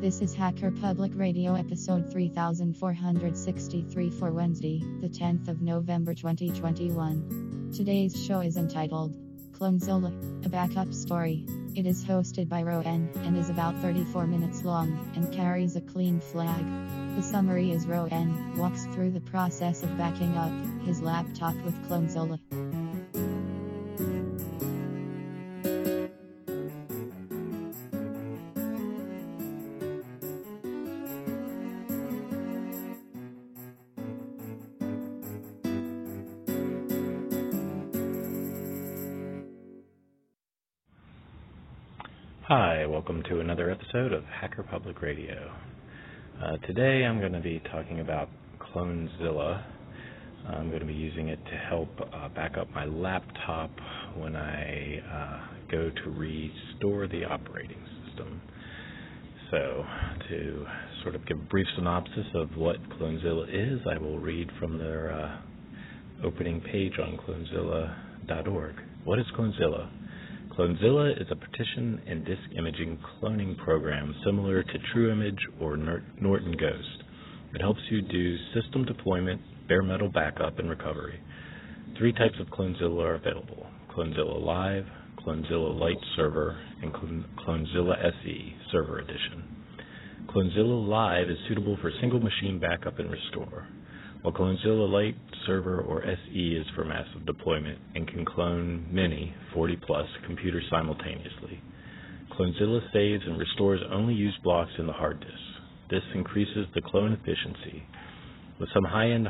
This is Hacker Public Radio episode 3463 for Wednesday, the 10th of November 2021. Today's show is entitled Clonezilla, a backup story. It is hosted by Rowan and is about 34 minutes long and carries a clean flag. The summary is Rowan walks through the process of backing up his laptop with Clonezilla. Welcome to another episode of Hacker Public Radio. Uh, today I'm going to be talking about Clonezilla. I'm going to be using it to help uh, back up my laptop when I uh, go to restore the operating system. So, to sort of give a brief synopsis of what Clonezilla is, I will read from their uh, opening page on clonezilla.org. What is Clonezilla? Clonezilla is a partition and disk imaging cloning program similar to TrueImage or Norton Ghost. It helps you do system deployment, bare metal backup, and recovery. Three types of Clonezilla are available Clonezilla Live, Clonezilla Lite Server, and Clonezilla SE Server Edition. Clonezilla Live is suitable for single machine backup and restore while Clonezilla Lite Server or SE is for massive deployment and can clone many 40 plus computers simultaneously. Clonezilla saves and restores only used blocks in the hard disk. This increases the clone efficiency. With some high-end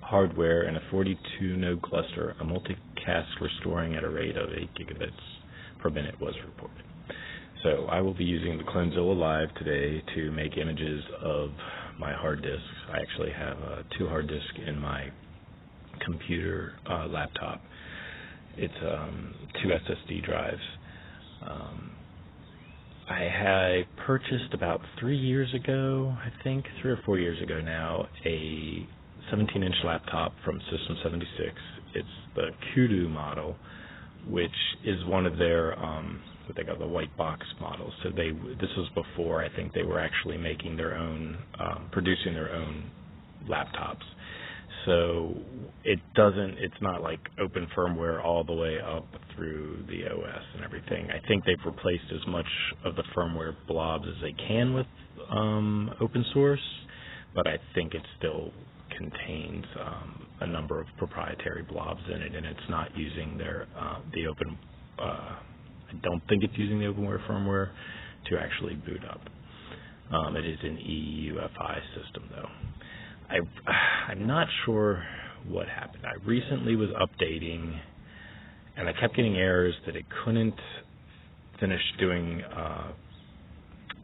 hardware and a 42 node cluster, a multicast restoring at a rate of 8 gigabits per minute was reported. So I will be using the Clonezilla Live today to make images of my hard disks. I actually have uh, two hard disks in my computer uh, laptop. It's um, two SSD drives. Um, I had purchased about three years ago, I think, three or four years ago now, a 17 inch laptop from System 76. It's the Kudu model, which is one of their um, what they got the white box model. So they this was before I think they were actually making their own, um, producing their own laptops. So it doesn't. It's not like open firmware all the way up through the OS and everything. I think they've replaced as much of the firmware blobs as they can with um, open source, but I think it still contains um, a number of proprietary blobs in it, and it's not using their uh, the open uh, I don't think it's using the openware firmware to actually boot up. Um, it is an EUFI system, though. I, I'm not sure what happened. I recently was updating, and I kept getting errors that it couldn't finish doing uh,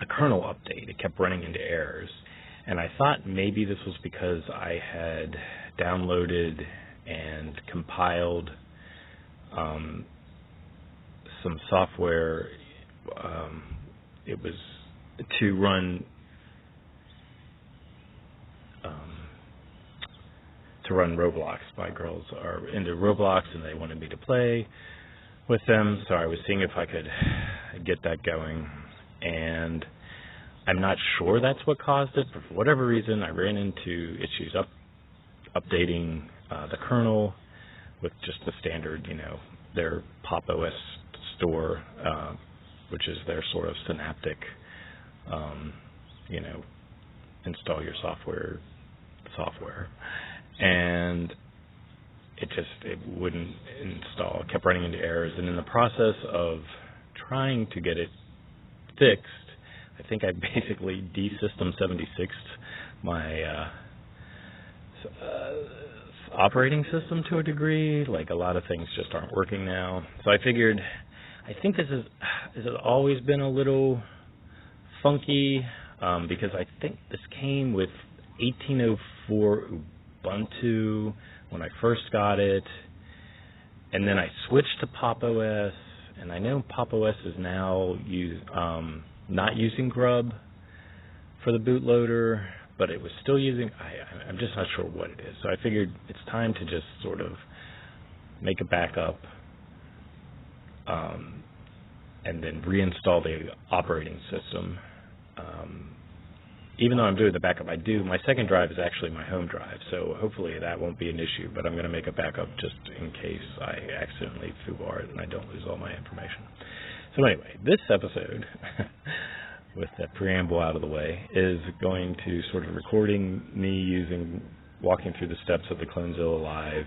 a kernel update. It kept running into errors. And I thought maybe this was because I had downloaded and compiled um, some software. Um, it was to run um, to run Roblox. My girls are into Roblox and they wanted me to play with them, so I was seeing if I could get that going. And I'm not sure that's what caused it, but for whatever reason, I ran into issues up updating uh, the kernel with just the standard, you know, their Pop OS store, uh, which is their sort of synaptic, um, you know, install your software software, and it just it wouldn't install. It kept running into errors, and in the process of trying to get it fixed, I think I basically desystem 76 my uh, uh, operating system to a degree. Like a lot of things just aren't working now. So I figured I think this is has always been a little funky um, because I think this came with 1804 Ubuntu when I first got it, and then I switched to Pop OS, and I know Pop OS is now use, um, not using Grub for the bootloader, but it was still using. I, I'm just not sure what it is. So I figured it's time to just sort of make a backup um, and then reinstall the operating system. Um, even though I'm doing the backup, I do. My second drive is actually my home drive, so hopefully that won't be an issue. But I'm going to make a backup just in case I accidentally foobar it and I don't lose all my information. So anyway, this episode, with that preamble out of the way, is going to sort of recording me using walking through the steps of the Clonezilla Live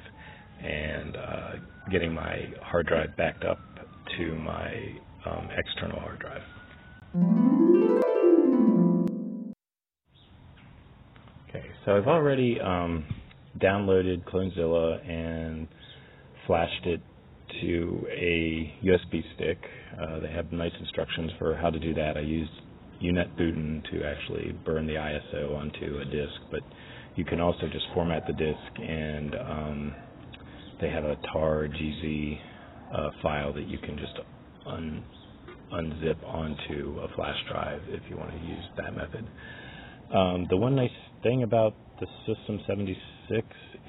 and uh, getting my hard drive backed up to my um, external hard drive. Okay, so I've already um, downloaded Clonezilla and flashed it to a USB stick. Uh, they have nice instructions for how to do that. I used UNetbootin to actually burn the ISO onto a disk, but you can also just format the disk and um, they have a tar gz uh, file that you can just un- unzip onto a flash drive if you want to use that method. Um, the one nice thing about the System 76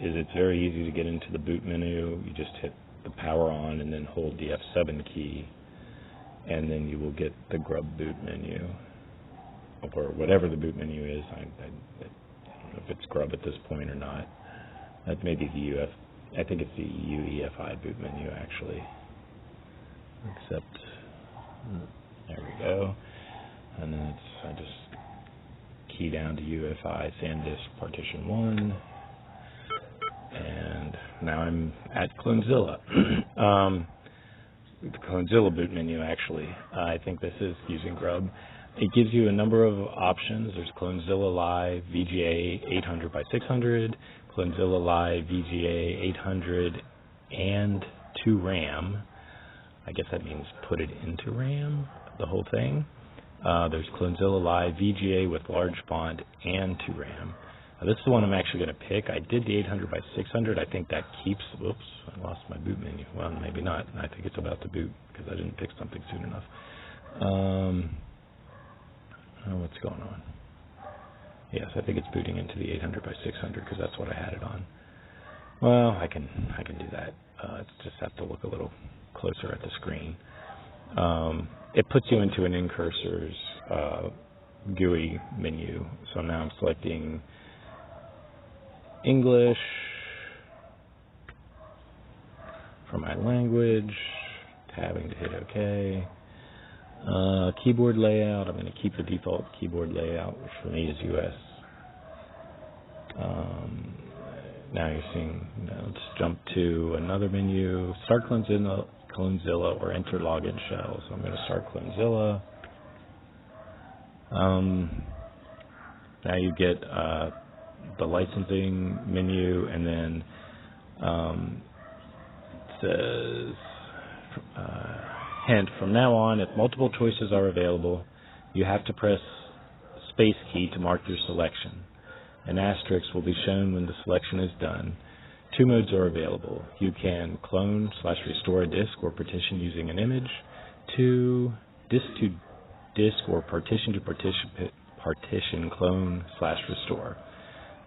is it's very easy to get into the boot menu. You just hit the power on and then hold the F7 key, and then you will get the grub boot menu, or whatever the boot menu is. I, I, I don't know if it's grub at this point or not. That may be the UF. I think it's the UEFI boot menu actually. Except there we go, and then it's I just key down to UEFI SanDisk partition 1. And now I'm at Clonezilla. um, the Clonezilla boot menu, actually. Uh, I think this is using Grub. It gives you a number of options. There's Clonezilla Live VGA 800 by 600, Clonezilla Live VGA 800 and 2 RAM. I guess that means put it into RAM, the whole thing. Uh, there's Clonezilla Live VGA with large font and 2 RAM. Uh, this is the one I'm actually going to pick. I did the 800 by 600. I think that keeps. Whoops, I lost my boot menu. Well, maybe not. I think it's about to boot because I didn't pick something soon enough. Um, what's going on? Yes, I think it's booting into the 800 by 600 because that's what I had it on. Well, I can I can do that. Uh, just have to look a little closer at the screen. Um, it puts you into an ncurses uh, GUI menu. So now I'm selecting English for my language, tabbing to hit OK. Uh, keyboard layout, I'm going to keep the default keyboard layout, which for me is US. Um, now you're seeing, let's jump to another menu. Start Clonezilla, Clonezilla or enter login shell. So I'm going to start Clonezilla. Um, now you get uh, the licensing menu, and then um, it says, uh, hint, from now on, if multiple choices are available, you have to press space key to mark your selection. An asterisk will be shown when the selection is done. Two modes are available. You can clone slash restore a disk or partition using an image. Two, disk to disk or partition to partition, partition clone slash restore.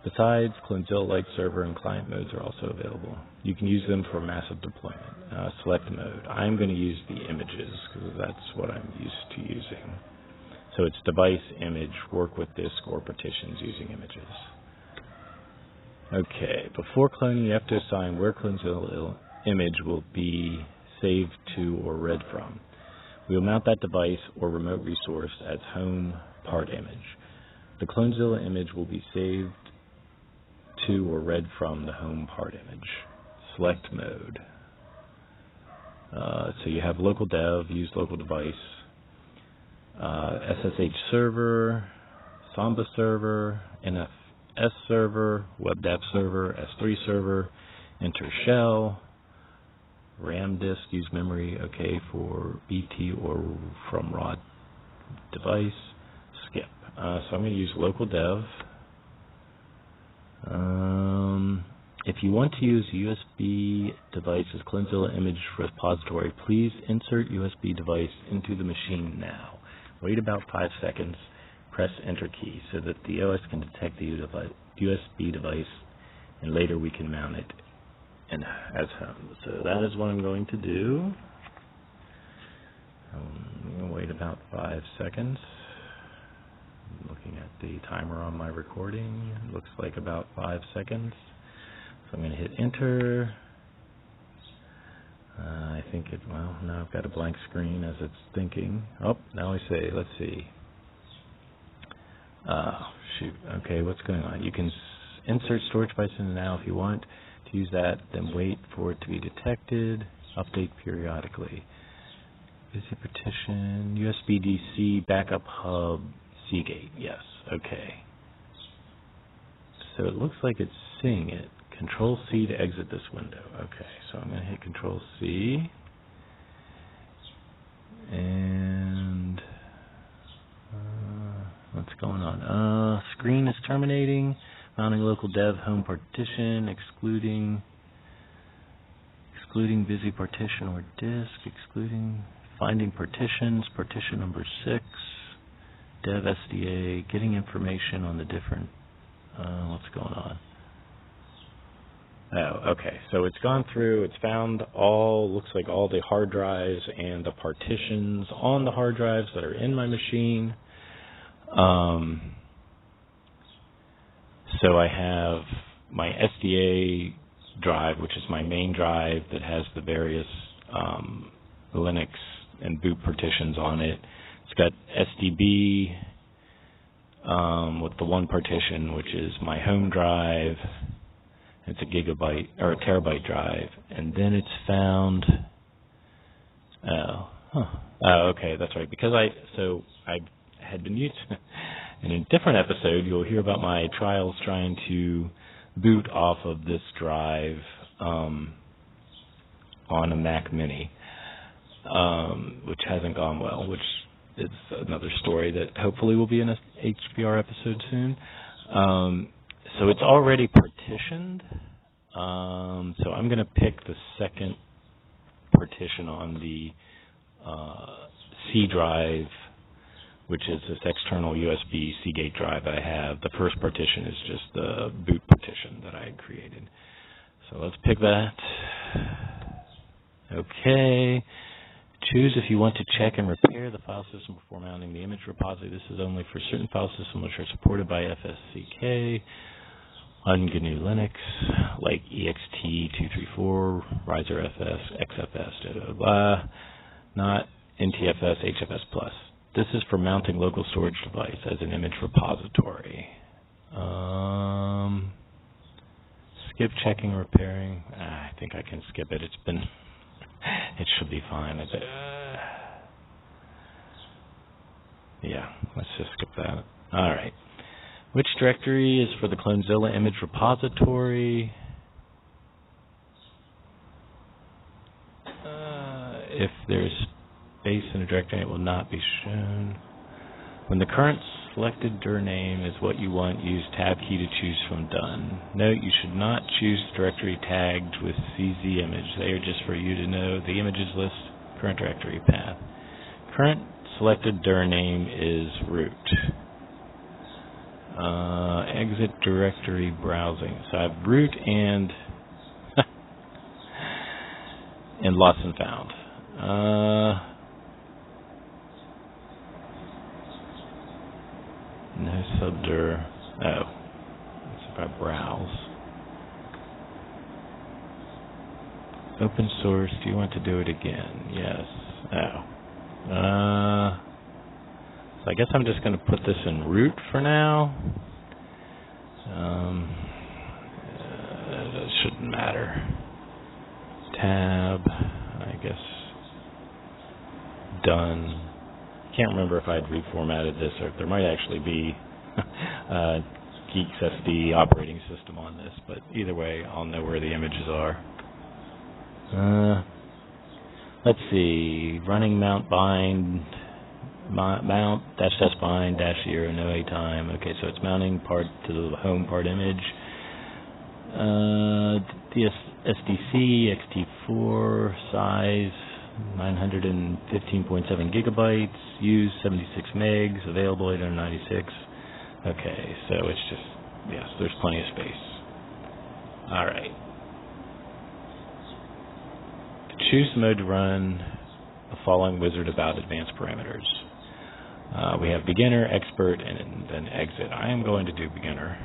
Besides, Clonezilla Lite server and client modes are also available. You can use them for massive deployment. Uh, select mode. I'm going to use the images because that's what I'm used to using. So it's device, image, work with disk, or partitions using images. Okay, before cloning, you have to assign where Clonezilla image will be saved to or read from. We will mount that device or remote resource as home part image. The Clonezilla image will be saved to or read from the home part image. Select mode. Uh, so you have local dev, use local device, uh, SSH server, Samba server, NFS server, WebDAV server, S3 server, enter shell, RAM disk, use memory, okay, for BT or from raw device, skip. Uh, so I'm going to use local dev. Um, if you want to use USB device as Clonezilla image repository, please insert USB device into the machine now. Wait about five seconds press enter key so that the OS can detect the USB device and later we can mount it and as home. So that is what I'm going to do. Um, wait about five seconds. The timer on my recording. It looks like about five seconds. So I'm going to hit enter. Uh, I think it, well, now I've got a blank screen as it's thinking. Oh, now I say, let's see. Uh, shoot, okay, what's going on? You can insert storage in now if you want to use that, then wait for it to be detected, update periodically. Busy partition, USB DC, backup hub, Seagate, yes, okay. So it looks like it's seeing it. Control C to exit this window. Okay, so I'm going to hit Control C. And uh, what's going on? Uh, screen is terminating. Mounting local dev home partition, excluding excluding busy partition or disk, excluding finding partitions, partition number six, dev SDA, getting information on the different. Uh, what's going on? Oh, okay. So it's gone through, it's found all, looks like all the hard drives and the partitions on the hard drives that are in my machine. Um, so I have my SDA drive, which is my main drive that has the various um, Linux and boot partitions on it. It's got SDB um, with the one partition, which is my home drive. It's a gigabyte or a terabyte drive, and then it's found. Oh, huh. oh, okay, that's right. Because I so I had been used in a different episode. You'll hear about my trials trying to boot off of this drive um, on a Mac Mini, um, which hasn't gone well. Which is another story that hopefully will be in a HPR episode soon. Um, so it's already partitioned. Um, so I'm going to pick the second partition on the uh, C drive, which is this external USB Seagate drive I have. The first partition is just the boot partition that I had created. So let's pick that. Okay. Choose if you want to check and repair the file system before mounting the image repository. This is only for certain file systems which are supported by FSCK on GNU Linux, like ext234, ReiserFS, XFS, blah, blah, blah, not NTFS, HFS. This is for mounting local storage device as an image repository. Um, skip checking, and repairing. Ah, I think I can skip it. It's been, it should be fine. It's, uh, yeah, let's just skip that. All right. Which directory is for the Clonezilla image repository? Uh, if there's space in a directory, it will not be shown. When the current selected dir name is what you want, use tab key to choose from done. Note you should not choose directory tagged with CZ image. They are just for you to know the images list current directory path. Current selected dir name is root. Uh, exit directory browsing. So I have root and and lost and found. Uh, no subdir. Oh, let's if I browse. Open source. Do you want to do it again? Yes. Oh. Uh. So I guess I'm just going to put this in root for now. Um, uh, it shouldn't matter. Tab, I guess. Done. I can't remember if I'd reformatted this or if there might actually be uh, Geeks SD operating system on this, but either way, I'll know where the images are. Uh, let's see. Running mount bind mount dash test bind dash zero noatime. Okay, so it's mounting part to the home part image. Uh, DS, SDC ext4 size 915.7 gigabytes. used 76 megs. Available 896. Okay, so it's just yes, there's plenty of space. All right. Choose the mode to run the following wizard about advanced parameters. Uh, we have beginner, expert, and then exit. I am going to do beginner.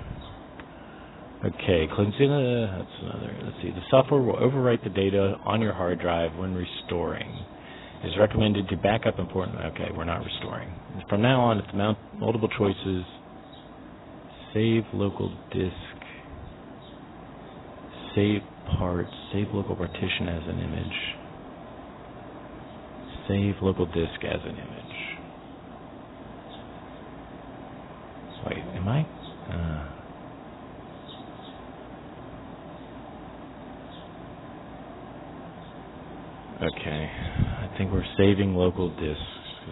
Okay, Clonezilla, that's another. Let's see. The software will overwrite the data on your hard drive when restoring. It is recommended to back up important. Okay, we're not restoring. From now on, it's mount multiple choices. Save local disk. Save parts. Save local partition as an image. Save local disk as an image. Wait, am I? Uh, okay, I think we're saving local disks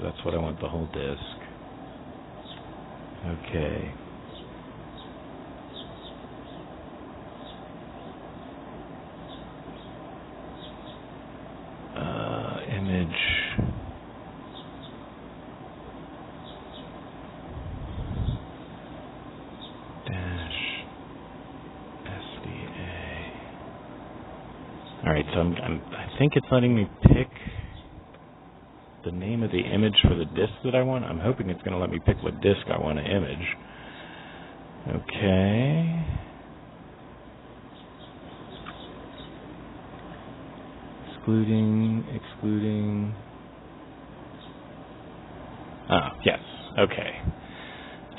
that's what I want the whole disk. Okay. so I'm, I'm, I think it's letting me pick the name of the image for the disk that I want. I'm hoping it's going to let me pick what disk I want to image. Okay. Excluding, excluding. Ah, yes. Okay.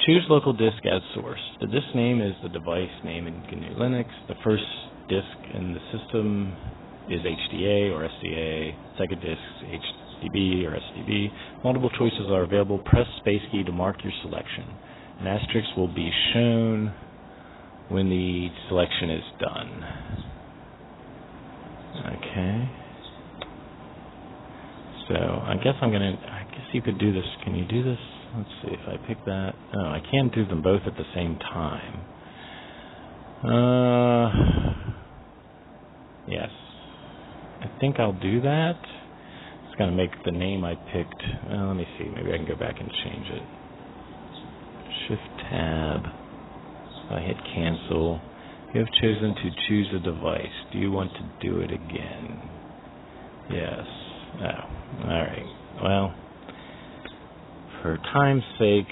Choose local disk as source. The disk name is the device name in GNU Linux. The first disk in the system is HDA or SDA, second disk HDB or SDB. Multiple choices are available. Press space key to mark your selection. An asterisk will be shown when the selection is done. Okay. So I guess I'm gonna. I guess you could do this. Can you do this? Let's see if I pick that. Oh, I can't do them both at the same time. Uh, yes. I think I'll do that. It's going to make the name I picked. Let me see. Maybe I can go back and change it. Shift Tab. I hit cancel. You have chosen to choose a device. Do you want to do it again? Yes. Oh. All right. Well, for time's sake,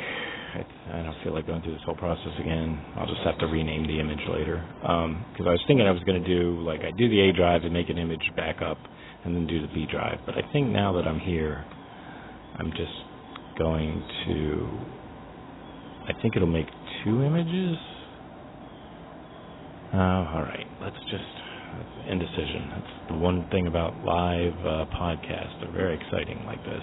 I, I don't feel like going through this whole process again. I'll just have to rename the image later. Because um, I was thinking I was going to do, like, I do the A drive and make an image backup and then do the B drive. But I think now that I'm here, I'm just going to, I think it'll make two images. Uh, all right, let's just, indecision. That's the one thing about live uh, podcasts. They're very exciting like this.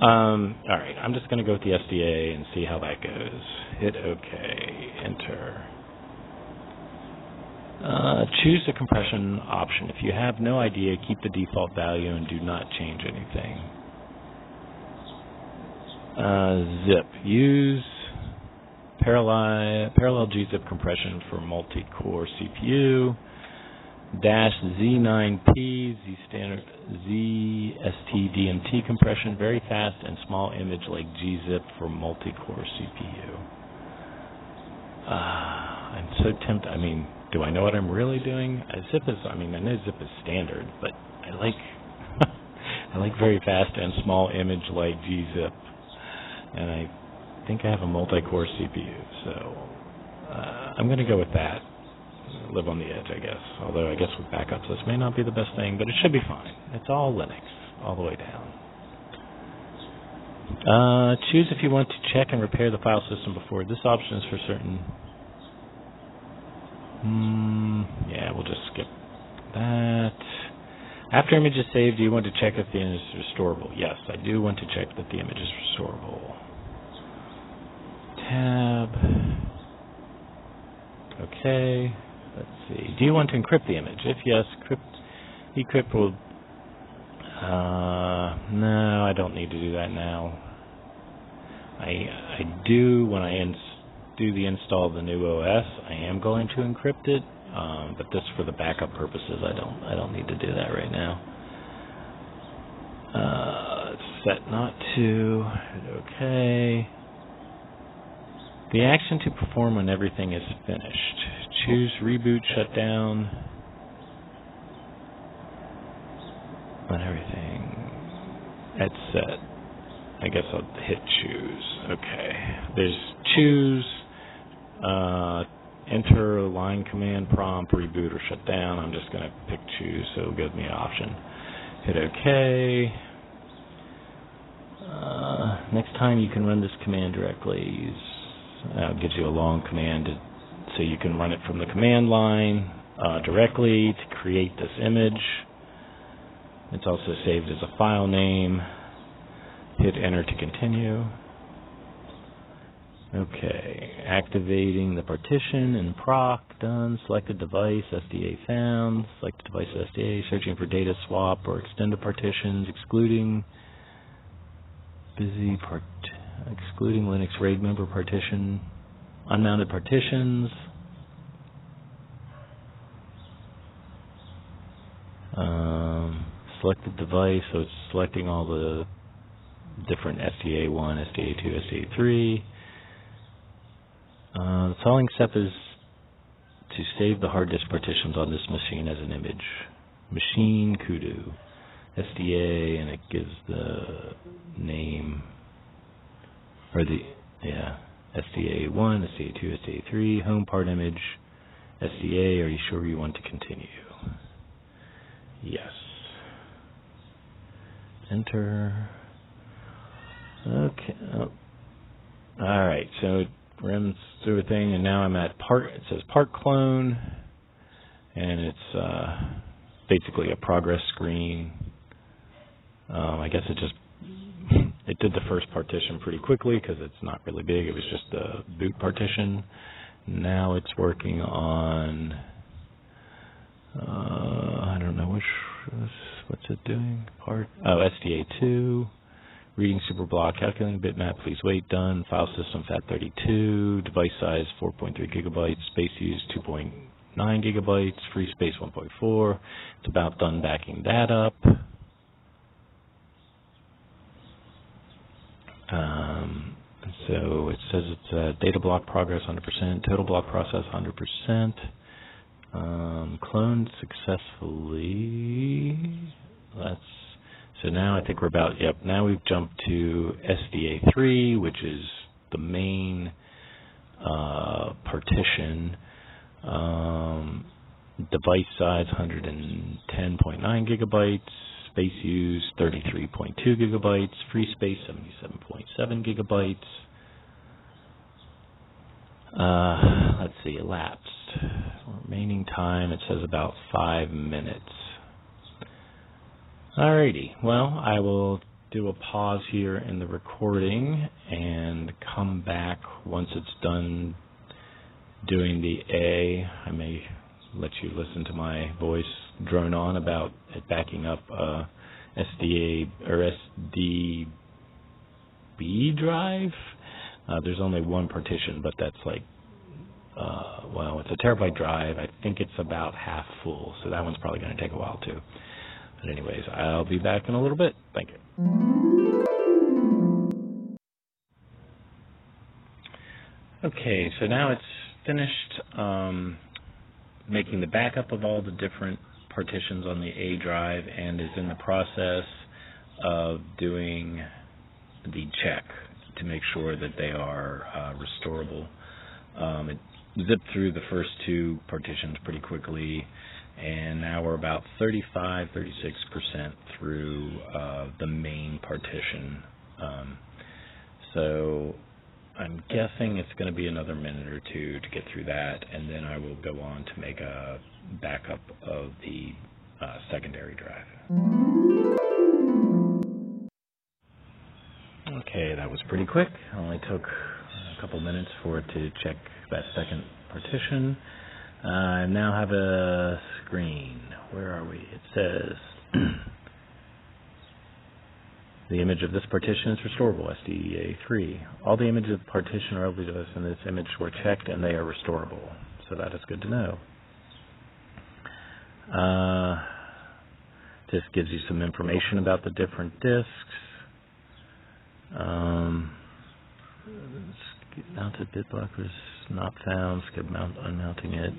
Um, all right, I'm just going to go with the SDA and see how that goes. Hit OK, enter. Uh, choose the compression option. If you have no idea, keep the default value and do not change anything. Uh, zip. Use parallel, parallel gzip compression for multi-core CPU dash Z9P, Z standard ZST compression, very fast and small image like gzip for multi-core CPU. Uh, I'm so tempted. I mean, do I know what I'm really doing? Uh, zip is. I mean, I know zip is standard, but I like I like very fast and small image like gzip, and I think I have a multi-core CPU, so uh, I'm going to go with that live on the edge, I guess. Although I guess with backups this may not be the best thing, but it should be fine. It's all Linux, all the way down. Uh, choose if you want to check and repair the file system before. This option is for certain. Mm, yeah, we'll just skip that. After image is saved, do you want to check if the image is restorable? Yes, I do want to check that the image is restorable. Tab. Okay. Let's see. Do you want to encrypt the image? If yes, crypt, encrypt will. Uh, no, I don't need to do that now. I I do when I do the install of the new OS. I am going to encrypt it, um, but just for the backup purposes, I don't I don't need to do that right now. Uh, set not to. Okay. The action to perform when everything is finished. Choose reboot, shutdown, on everything. That's set. I guess I'll hit choose. Okay. There's choose, uh, enter line command prompt, reboot or shut down. I'm just going to pick choose, so it'll give me an option. Hit OK. Uh, next time you can run this command directly. Use, uh, gives you a long command to, so you can run it from the command line uh, directly to create this image. It's also saved as a file name. Hit enter to continue. Okay, activating the partition and proc, done. Selected device, SDA found. Selected device, SDA, searching for data swap or extended partitions, excluding busy part, excluding Linux RAID member partition, unmounted partitions. Um, selected device, so it's selecting all the different SDA1, SDA2, SDA3. Uh, the following step is to save the hard disk partitions on this machine as an image. Machine kudu, SDA, and it gives the name, or the, yeah, SDA1, SDA2, SDA3, home part image, SDA, are you sure you want to continue? Yes. Enter. Okay. Oh. All right. So it runs through a thing, and now I'm at part. It says part clone, and it's uh, basically a progress screen. Um, I guess it just it did the first partition pretty quickly because it's not really big. It was just the boot partition. Now it's working on uh, I don't know which what's it doing? Part oh SDA2 reading superblock calculating bitmap please wait done. File system FAT32 device size 4.3 gigabytes. Space use 2.9 gigabytes. Free space 1.4 it's about done backing that up um, so it says it's uh, data block progress 100% total block process 100% um, cloned successfully. Let's. So now I think we're about. Yep. Now we've jumped to SDA3, which is the main uh, partition. Um, device size 110.9 gigabytes. Space use 33.2 gigabytes. Free space 77.7 gigabytes. Uh, let's see, elapsed. Remaining time, it says about five minutes. Alrighty, well, I will do a pause here in the recording and come back once it's done doing the A. I may let you listen to my voice drone on about backing up uh, SDA or SDB drive. Uh, there's only one partition, but that's like uh, well, it's a terabyte drive. I think it's about half full, so that one's probably going to take a while too. But anyways, I'll be back in a little bit. Thank you. Okay, so now it's finished um, making the backup of all the different partitions on the A drive and is in the process of doing the check to make sure that they are uh, restorable. Um, it zipped through the first two partitions pretty quickly, and now we're about 35, 36% through uh, the main partition. Um, so I'm guessing it's going to be another minute or two to get through that, and then I will go on to make a backup of the uh, secondary drive. Okay, that was pretty quick. Only took a couple minutes for it to check that second partition. Uh, I now have a screen. Where are we? It says the image of this partition is restorable, SDA3. All the images of the partition are us in this image were checked and they are restorable. So that is good to know. Uh, this gives you some information about the different disks. Um, mounted bit block was not found. Skip mount unmounting it.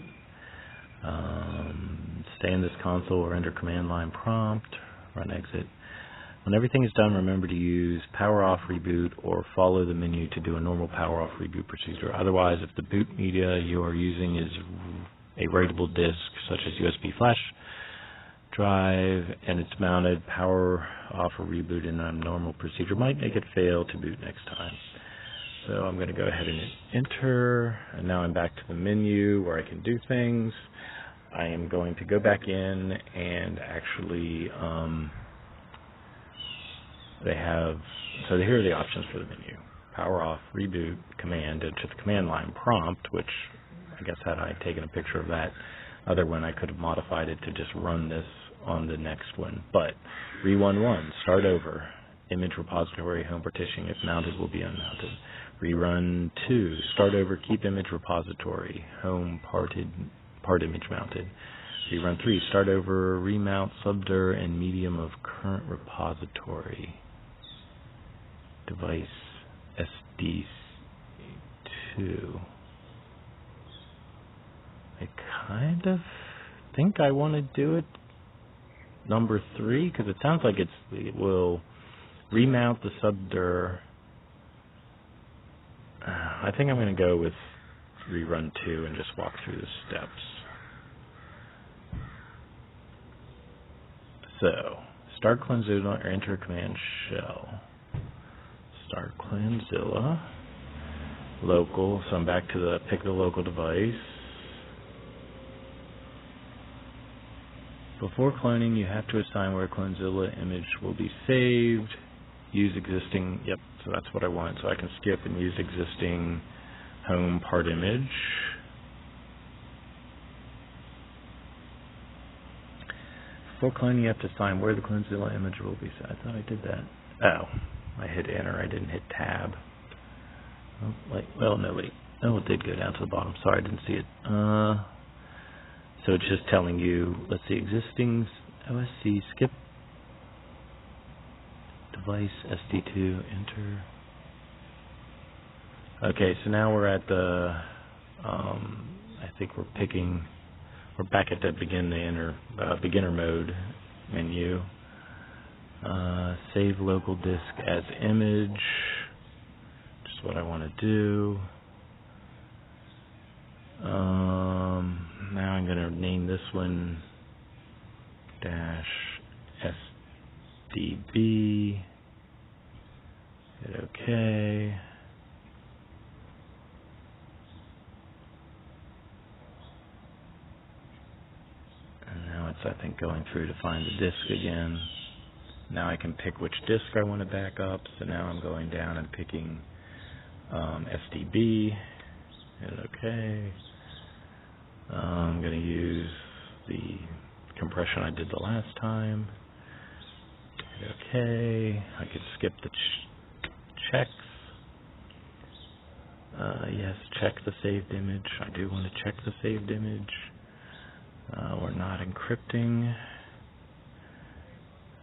Um, stay in this console or enter command line prompt. Run exit. When everything is done, remember to use power off reboot or follow the menu to do a normal power off reboot procedure. Otherwise, if the boot media you are using is a writable disk such as USB flash drive and it's mounted, power off or reboot in a normal procedure might make it fail to boot next time. So I'm going to go ahead and enter, and now I'm back to the menu where I can do things. I am going to go back in and actually, um, they have, so here are the options for the menu. Power off, reboot, command, and to the command line prompt, which I guess had I taken a picture of that other one, I could have modified it to just run this on the next one. But re1 start over, image repository, home partition, if mounted will be unmounted. Rerun 2, start over, keep image repository, home parted, part image mounted. Rerun 3, start over, remount subdir and medium of current repository. Device SD2. I kind of think I want to do it number three because it sounds like it's it will remount the subdir uh, I think I'm going to go with rerun 2 and just walk through the steps. So, start Clonezilla or enter command shell. Start Clonezilla. Local, so I'm back to the pick the local device. Before cloning, you have to assign where CloneZilla image will be saved. Use existing, yep, so that's what I want. So I can skip and use existing home part image. Before cloning, you have to assign where the CloneZilla image will be. So I thought I did that. Oh, I hit enter. I didn't hit tab. Oh, wait, well, no, wait. Oh, it did go down to the bottom. Sorry, I didn't see it. Uh, so it's just telling you, let's see, existing OSC skip device SD2 enter. Okay, so now we're at the, um, I think we're picking, we're back at that begin the enter, uh, beginner mode menu. Uh, save local disk as image, just what I want to do. Um, now I'm going to name this one dash SDB. Hit OK. And now it's, I think, going through to find the disk again. Now I can pick which disk I want to back up. So now I'm going down and picking um, SDB. Hit OK. Uh, I'm going to use the compression I did the last time. Okay, I could skip the ch checks. Uh, yes, check the saved image. I do want to check the saved image. Uh, we're not encrypting.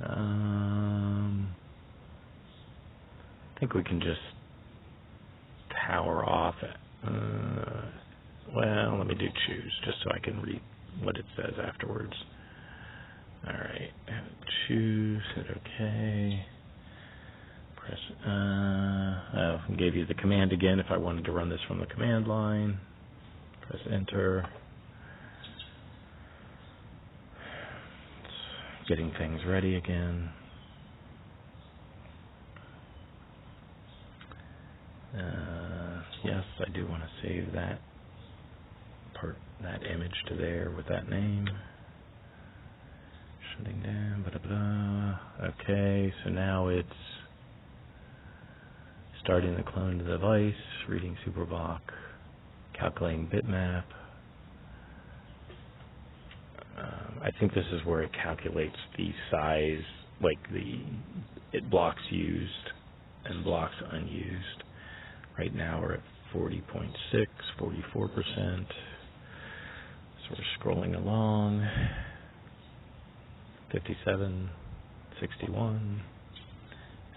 Um, I think we can just power off it. Uh, well, let me do choose just so I can read what it says afterwards. Alright, choose, hit OK. Press, uh, oh, gave you the command again if I wanted to run this from the command line. Press enter. It's getting things ready again. Uh, yes, I do want to save that part, that image to there with that name. Shutting down, blah, blah. Okay, so now it's starting the clone to the device, reading superblock, calculating bitmap. Um, I think this is where it calculates the size, like the it blocks used and blocks unused. Right now we're at 40.6, 44%. So we're scrolling along. 57, 61,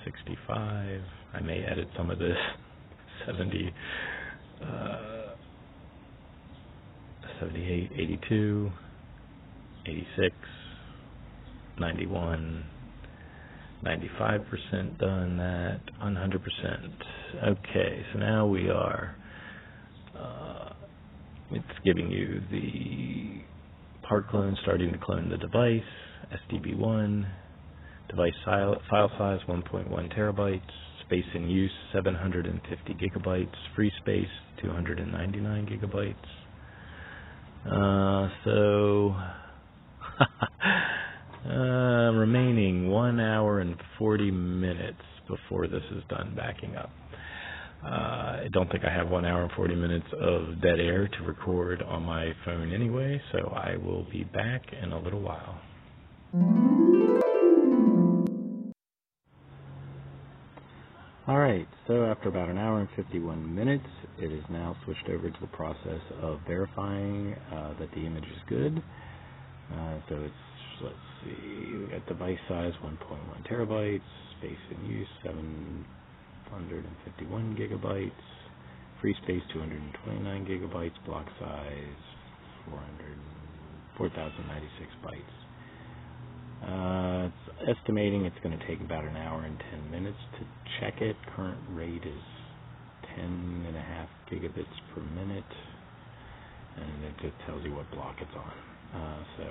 65. I may edit some of this. 70, uh, 78, 82, 86, 91, 95% done that, 100%. Okay, so now we are, uh, it's giving you the part clone starting to clone the device, SDB1, device file, file size 1.1 terabytes, space in use 750 gigabytes, free space 299 gigabytes. Uh, so uh, remaining one hour and 40 minutes before this is done backing up. Uh, I don't think I have one hour and 40 minutes of dead air to record on my phone anyway, so I will be back in a little while. Alright, so after about an hour and 51 minutes, it is now switched over to the process of verifying uh, that the image is good. Uh, so it's let's see, we got device size 1.1 terabytes, space in use 751 gigabytes, free space 229 gigabytes, block size 4096 bytes. Uh, it's estimating it's going to take about an hour and 10 minutes to check it. Current rate is 10 and a half gigabits per minute, and it just tells you what block it's on. Uh, so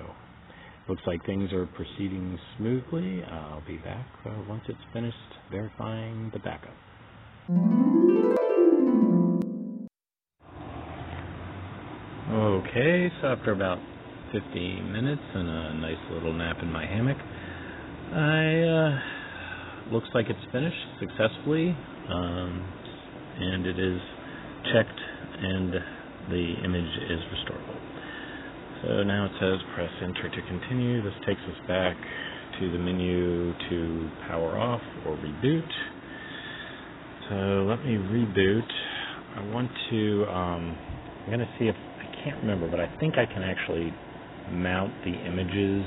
Looks like things are proceeding smoothly. I'll be back uh, once it's finished verifying the backup. Okay, so after about 50 minutes and a nice little nap in my hammock, I uh, looks like it's finished successfully, um, and it is checked, and the image is restorable. So now it says press enter to continue. This takes us back to the menu to power off or reboot. So let me reboot. I want to, um, I'm going to see if, I can't remember, but I think I can actually mount the images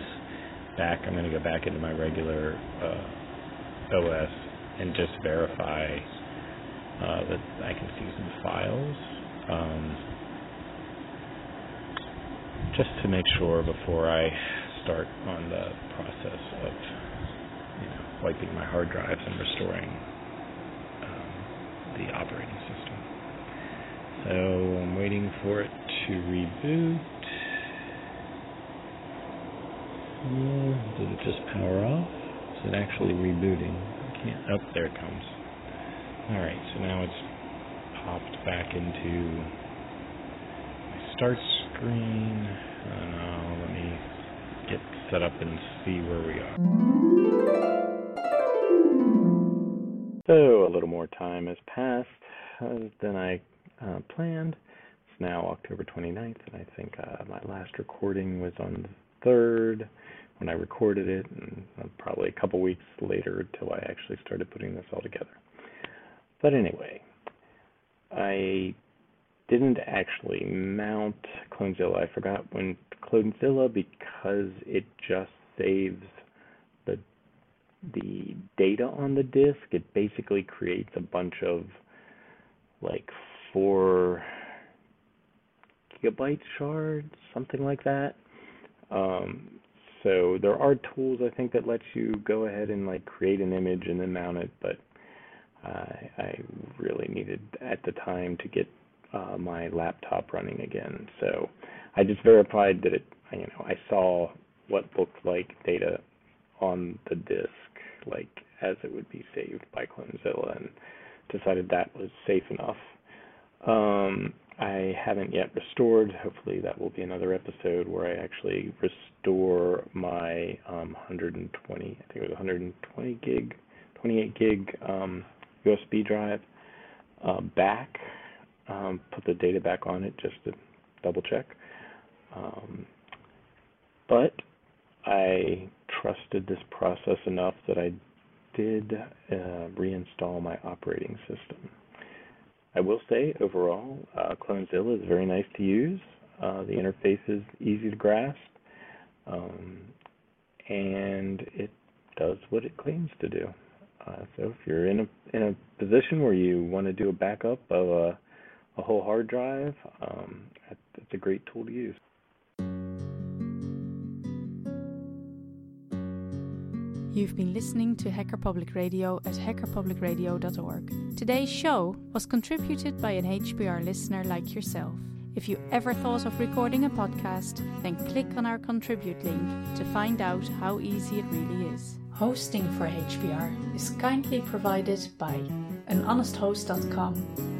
back. I'm going to go back into my regular uh, OS and just verify uh, that I can see some files. Um, just to make sure before I start on the process of you know, wiping my hard drives and restoring um, the operating system. So I'm waiting for it to reboot. Did it just power off? Is it actually rebooting? I can't. Oh, there it comes. All right, so now it's popped back into my start screen. And uh, let me get set up and see where we are. So a little more time has passed uh, than I uh, planned. It's now October 29th, and I think uh, my last recording was on the 3rd when I recorded it, and uh, probably a couple weeks later until I actually started putting this all together. But anyway, I didn't actually mount Clonezilla. I forgot when Clonezilla because it just saves the the data on the disk. It basically creates a bunch of like four gigabyte shards, something like that. Um, so there are tools I think that lets you go ahead and like create an image and then mount it, but uh, I really needed at the time to get uh, my laptop running again. So I just verified that it, you know, I saw what looked like data on the disk, like as it would be saved by Clonezilla, and decided that was safe enough. Um, I haven't yet restored. Hopefully, that will be another episode where I actually restore my um, 120, I think it was 120 gig, 28 gig um, USB drive uh, back um, put the data back on it just to double check. Um, but I trusted this process enough that I did uh, reinstall my operating system. I will say, overall, uh, Clonezilla is very nice to use. Uh, the interface is easy to grasp, um, and it does what it claims to do. Uh, so if you're in a in a position where you want to do a backup of a a whole hard drive, um, it's a great tool to use. You've been listening to Hacker Public Radio at hackerpublicradio.org. Today's show was contributed by an HPR listener like yourself. If you ever thought of recording a podcast, then click on our contribute link to find out how easy it really is. Hosting for HPR is kindly provided by anhonesthost.com,